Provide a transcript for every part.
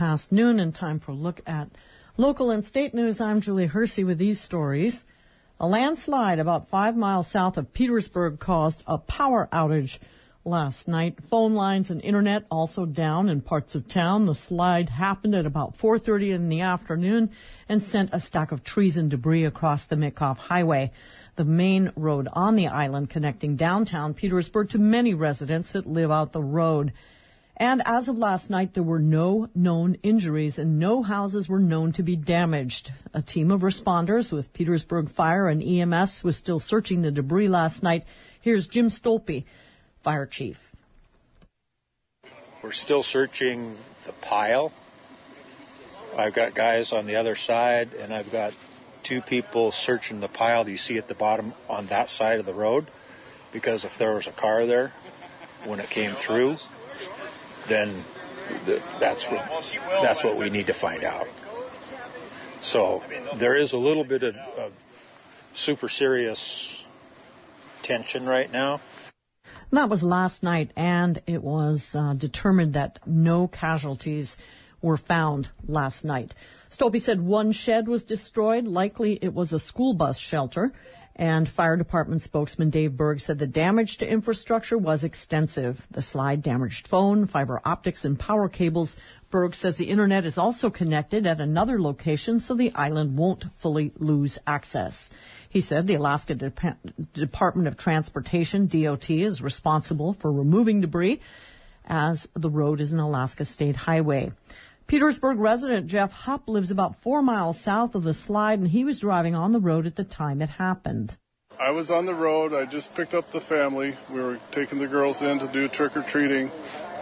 Past noon and time for a look at local and state news. I'm Julie Hersey with these stories. A landslide about five miles south of Petersburg caused a power outage last night. Phone lines and internet also down in parts of town. The slide happened at about 4.30 in the afternoon and sent a stack of trees and debris across the Mitkof Highway, the main road on the island connecting downtown Petersburg to many residents that live out the road. And as of last night, there were no known injuries and no houses were known to be damaged. A team of responders with Petersburg Fire and EMS was still searching the debris last night. Here's Jim Stolpe, fire chief. We're still searching the pile. I've got guys on the other side and I've got two people searching the pile that you see at the bottom on that side of the road because if there was a car there when it came through, then that's what that's what we need to find out. So there is a little bit of, of super serious tension right now. That was last night, and it was uh, determined that no casualties were found last night. Stolpe said one shed was destroyed. Likely it was a school bus shelter. And fire department spokesman Dave Berg said the damage to infrastructure was extensive. The slide damaged phone, fiber optics, and power cables. Berg says the internet is also connected at another location so the island won't fully lose access. He said the Alaska Department of Transportation, DOT, is responsible for removing debris as the road is an Alaska state highway. Petersburg resident Jeff Hupp lives about four miles south of the slide, and he was driving on the road at the time it happened. I was on the road. I just picked up the family. We were taking the girls in to do trick or treating,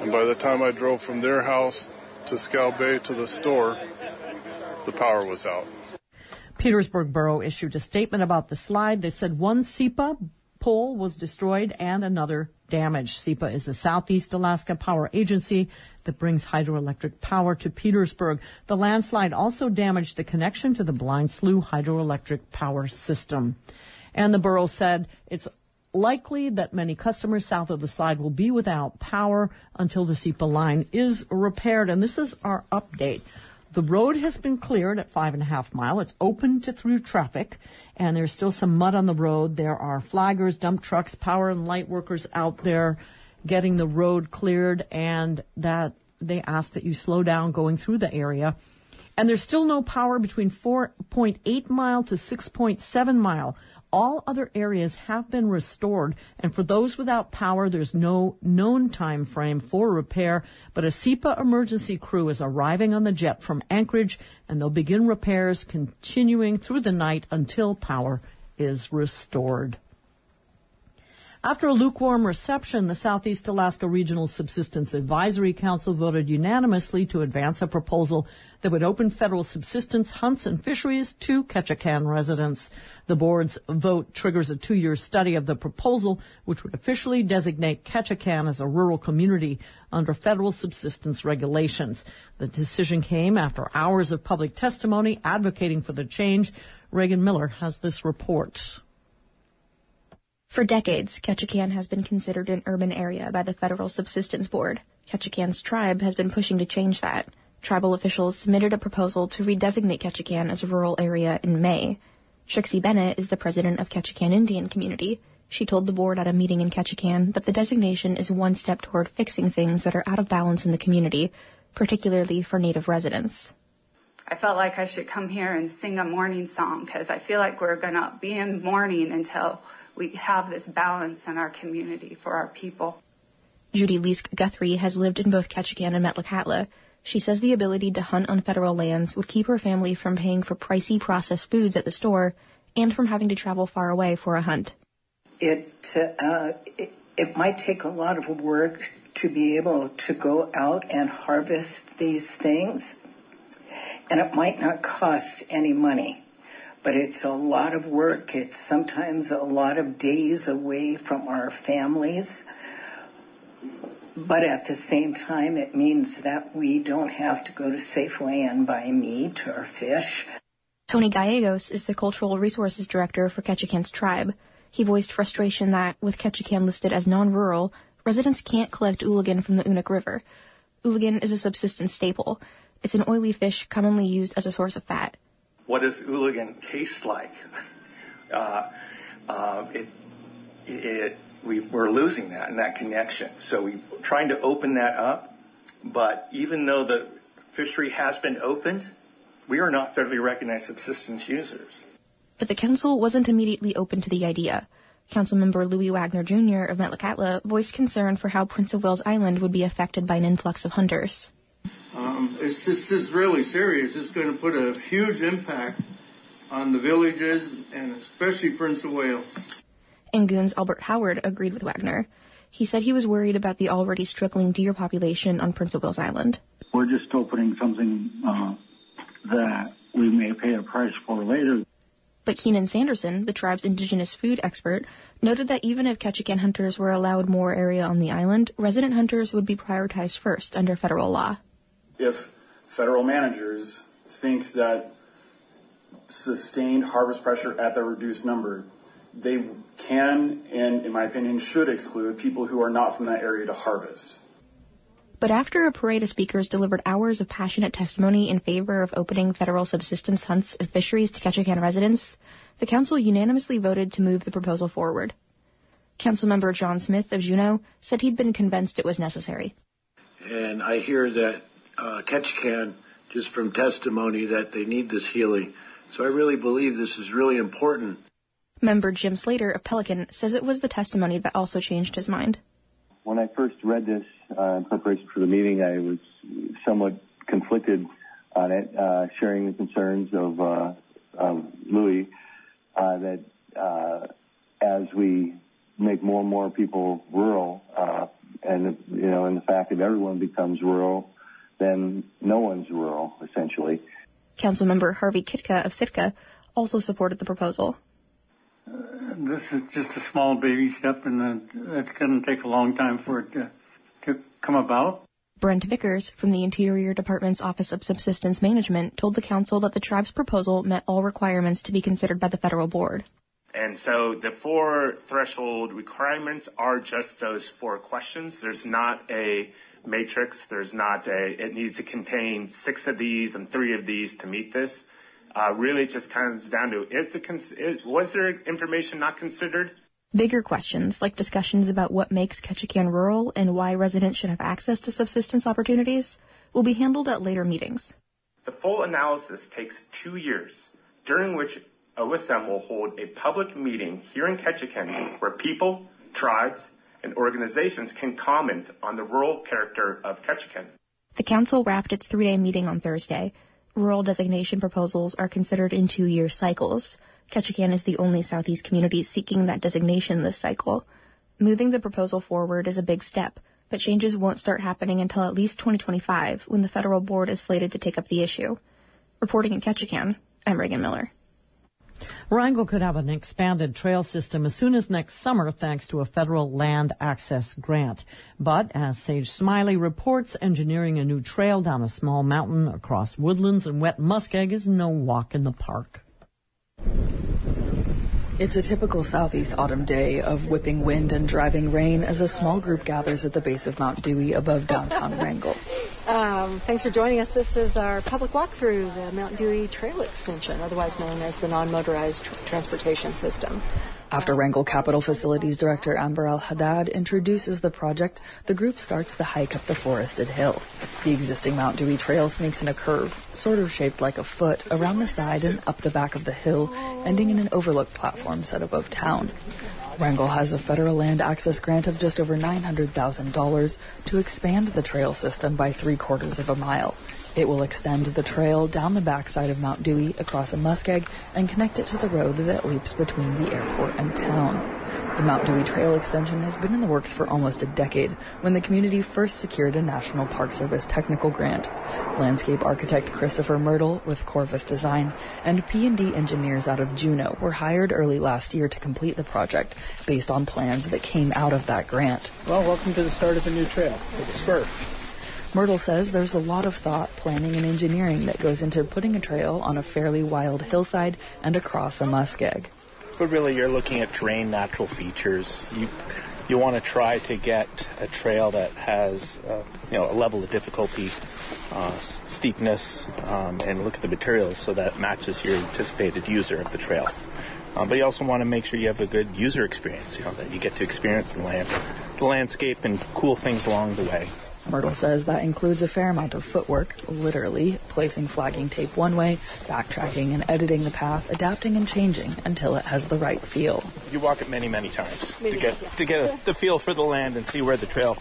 and by the time I drove from their house to Scow Bay to the store, the power was out. Petersburg Borough issued a statement about the slide. They said one SEAPA pole was destroyed and another damaged. SEAPA is the Southeast Alaska Power Agency that brings hydroelectric power to Petersburg. The landslide also damaged the connection to the Blind Slough hydroelectric power system. And the borough said it's likely that many customers south of the slide will be without power until the SEAPA line is repaired. And this is our update. The road has been cleared at five and a half mile. It's open to through traffic, and there's still some mud on the road. There are flaggers, dump trucks, power and light workers out there getting the road cleared, and that they ask that you slow down going through the area. And there's still no power between 4.8 mile to 6.7 mile all other areas have been restored, and for those without power, there's no known time frame for repair, but a SEAPA emergency crew is arriving on the jet from Anchorage, and they'll begin repairs continuing through the night until power is restored. After a lukewarm reception, the Southeast Alaska Regional Subsistence Advisory Council voted unanimously to advance a proposal that would open federal subsistence hunts and fisheries to Ketchikan residents. The board's vote triggers a two-year study of the proposal, which would officially designate Ketchikan as a rural community under federal subsistence regulations. The decision came after hours of public testimony advocating for the change. Reagan Miller has this report. For decades, Ketchikan has been considered an urban area by the Federal Subsistence Board. Ketchikan's tribe has been pushing to change that. Tribal officials submitted a proposal to redesignate Ketchikan as a rural area in May. Trixie Bennett is the president of Ketchikan Indian Community. She told the board at a meeting in Ketchikan that the designation is one step toward fixing things that are out of balance in the community, particularly for Native residents. I felt like I should come here and sing a morning song because I feel like we're going to be in mourning until we have this balance in our community for our people. Judy Leask Guthrie has lived in both Ketchikan and Metlakatla. She says the ability to hunt on federal lands would keep her family from paying for pricey processed foods at the store and from having to travel far away for a hunt. It, uh, it, it might take a lot of work to be able to go out and harvest these things, and it might not cost any money but it's a lot of work. It's sometimes a lot of days away from our families. But at the same time, it means that we don't have to go to Safeway and buy meat or fish. Tony Gallegos is the Cultural Resources Director for Ketchikan's tribe. He voiced frustration that, with Ketchikan listed as non-rural, residents can't collect ooligan from the Unuk River. Ooligan is a subsistence staple. It's an oily fish commonly used as a source of fat. What does Ooligan taste like? uh, uh, it, it, we are losing that and that connection. So we're trying to open that up. But even though the fishery has been opened, we are not federally recognized subsistence users. But the council wasn't immediately open to the idea. Councilmember Louis Wagner Jr. of Metlakatla voiced concern for how Prince of Wales Island would be affected by an influx of hunters. Um, it's, this is really serious. It's going to put a huge impact on the villages and especially Prince of Wales. Angoon's Albert Howard agreed with Wagner. He said he was worried about the already struggling deer population on Prince of Wales Island. We're just opening something uh, that we may pay a price for later. But Keenan Sanderson, the tribe's indigenous food expert, noted that even if Ketchikan hunters were allowed more area on the island, resident hunters would be prioritized first under federal law. If federal managers think that sustained harvest pressure at the reduced number, they can and, in my opinion, should exclude people who are not from that area to harvest. But after a parade of speakers delivered hours of passionate testimony in favor of opening federal subsistence hunts and fisheries to Ketchikan residents, the council unanimously voted to move the proposal forward. Councilmember John Smith of Juneau said he'd been convinced it was necessary. And I hear that uh, Ketchikan, just from testimony, that they need this healing. So I really believe this is really important. Member Jim Slater of Pelican says it was the testimony that also changed his mind. When I first read this uh, in preparation for the meeting, I was somewhat conflicted on it, uh, sharing the concerns of, uh, of Louis uh, that uh, as we make more and more people rural, uh, and you know, and the fact that everyone becomes rural, then no one's rural essentially. Councilmember Harvey Kitka of Sitka also supported the proposal. this is just a small baby step, and it's going to take a long time for it to to come about. Brent Vickers from the Interior Department's Office of Subsistence Management told the council that the tribe's proposal met all requirements to be considered by the federal board. And so the four threshold requirements are just those four questions. There's not a matrix. There's not a, it needs to contain six of these and three of these to meet this. Uh, really, it just comes down to is the, was there information not considered? Bigger questions, like discussions about what makes Ketchikan rural and why residents should have access to subsistence opportunities, will be handled at later meetings. The full analysis takes two years, during which OSM will hold a public meeting here in Ketchikan where people, tribes, and organizations can comment on the rural character of Ketchikan. The council wrapped its three-day meeting on Thursday. Rural designation proposals are considered in two-year cycles. Ketchikan is the only Southeast community seeking that designation this cycle. Moving the proposal forward is a big step, but changes won't start happening until at least 2025 when the federal board is slated to take up the issue. Reporting in Ketchikan, I'm Reagan Miller. Wrangell could have an expanded trail system as soon as next summer thanks to a federal land access grant. But as Sage Smiley reports, engineering a new trail down a small mountain across woodlands and wet muskeg is no walk in the park. It's a typical southeast autumn day of whipping wind and driving rain as a small group gathers at the base of Mount Dewey above downtown Wrangell. Um, thanks for joining us. This is our public walk through the Mount Dewey Trail Extension, otherwise known as the non-motorized tr- transportation system. After Wrangell Capital Facilities Director Amber Al Haddad introduces the project, the group starts the hike up the forested hill. The existing Mount Dewey Trail snakes in a curve, sort of shaped like a foot, around the side and up the back of the hill, ending in an overlook platform set above town. Wrangell has a federal land access grant of just over $900,000 to expand the trail system by three quarters of a mile. It will extend the trail down the backside of Mount Dewey across a muskeg and connect it to the road that leaps between the airport and town. The Mount Dewey Trail extension has been in the works for almost a decade when the community first secured a National Park Service technical grant. Landscape architect Christopher Mertl with Corvus Design and PND engineers out of Juneau were hired early last year to complete the project based on plans that came out of that grant. Well, welcome to the start of a new trail the spur. Mertl says there's a lot of thought, planning, and engineering that goes into putting a trail on a fairly wild hillside and across a muskeg. But really, you're looking at terrain, natural features. You, you want to try to get a trail that has uh, you know a level of difficulty, uh, steepness, um, and look at the materials so that matches your anticipated user of the trail. Um, but you also want to make sure you have a good user experience. You know that you get to experience the land, the landscape, and cool things along the way. Mertl says that includes a fair amount of footwork, literally placing flagging tape one way, backtracking and editing the path, adapting and changing until it has the right feel. You walk it many, many times to get to get a, the feel for the land and see where the trail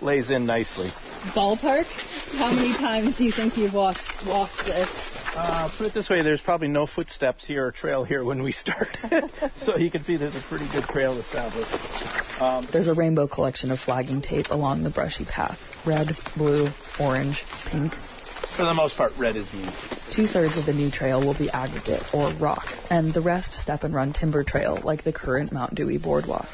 lays in nicely. Ballpark? How many times do you think you've walked walked this? Uh, put it this way, there's probably no footsteps here or trail here when we start. so you can see there's a pretty good trail established. Um, there's a rainbow collection of flagging tape along the brushy path. Red, blue, orange, pink. For the most part, red is me. Two thirds of the new trail will be aggregate or rock, and the rest step and run timber trail like the current Mount Dewey boardwalk.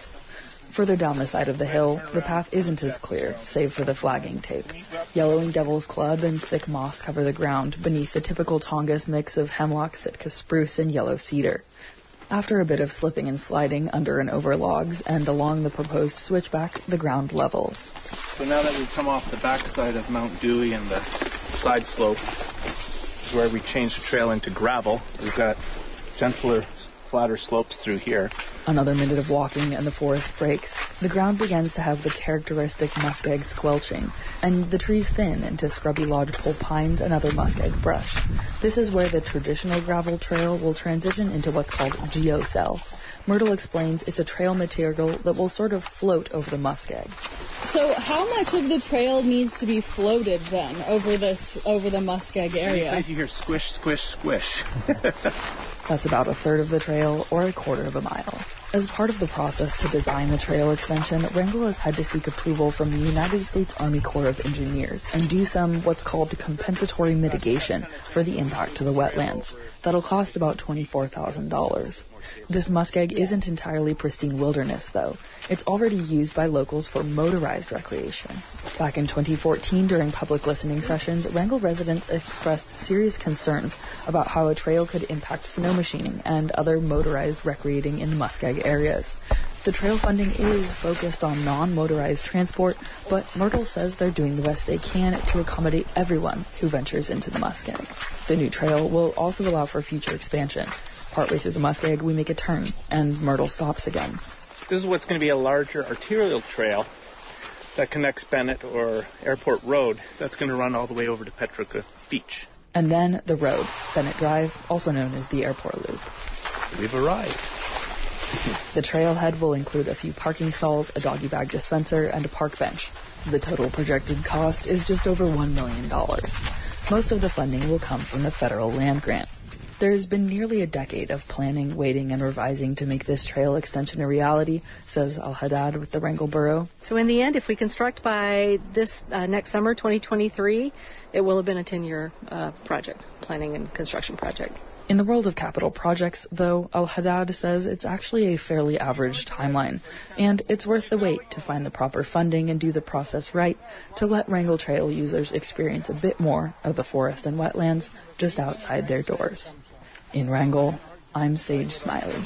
Further down the side of the hill, the path isn't as clear, save for the flagging tape. Yellowing devil's club and thick moss cover the ground beneath the typical Tongass mix of hemlock, Sitka spruce, and yellow cedar. After a bit of slipping and sliding under and over logs and along the proposed switchback, the ground levels. So now that we've come off the backside of Mount Dewey and the side slope, is where we changed the trail into gravel. We've got gentler flatter slopes through here. Another minute of walking and the forest breaks. The ground begins to have the characteristic muskeg squelching, and the trees thin into scrubby lodgepole pines and other muskeg brush. This is where the traditional gravel trail will transition into what's called geocell. Mertl explains it's a trail material that will sort of float over the muskeg. So, how much of the trail needs to be floated then over this over the muskeg area? You hear squish, squish, squish. That's about a third of the trail or a quarter of a mile. As part of the process to design the trail extension, Wrangell has had to seek approval from the United States Army Corps of Engineers and do some what's called compensatory mitigation for the impact to the wetlands. That'll cost about $24,000. This muskeg isn't entirely pristine wilderness, though. It's already used by locals for motorized recreation. Back in 2014, during public listening sessions, Wrangell residents expressed serious concerns about how a trail could impact snow machining and other motorized recreating in muskeg areas. The trail funding is focused on non-motorized transport, but Mertl says they're doing the best they can to accommodate everyone who ventures into the muskeg. The new trail will also allow for future expansion. Partway through the muskeg, we make a turn, and Mertl stops again. This is what's going to be a larger arterial trail that connects Bennett or Airport Road. That's going to run all the way over to Petrica Beach. And then the road, Bennett Drive, also known as the Airport Loop. We've arrived. The trailhead will include a few parking stalls, a doggy bag dispenser, and a park bench. The total projected cost is just over $1 million. Most of the funding will come from the federal land grant. There's been nearly a decade of planning, waiting, and revising to make this trail extension a reality, says Al Haddad with the Wrangell Borough. So, in the end, if we construct by this uh, next summer, 2023, it will have been a 10 year uh, project, planning and construction project. In the world of capital projects, though, Al Haddad says it's actually a fairly average timeline, and it's worth the wait to find the proper funding and do the process right to let Wrangell Trail users experience a bit more of the forest and wetlands just outside their doors. In Wrangell, I'm Sage Smiley.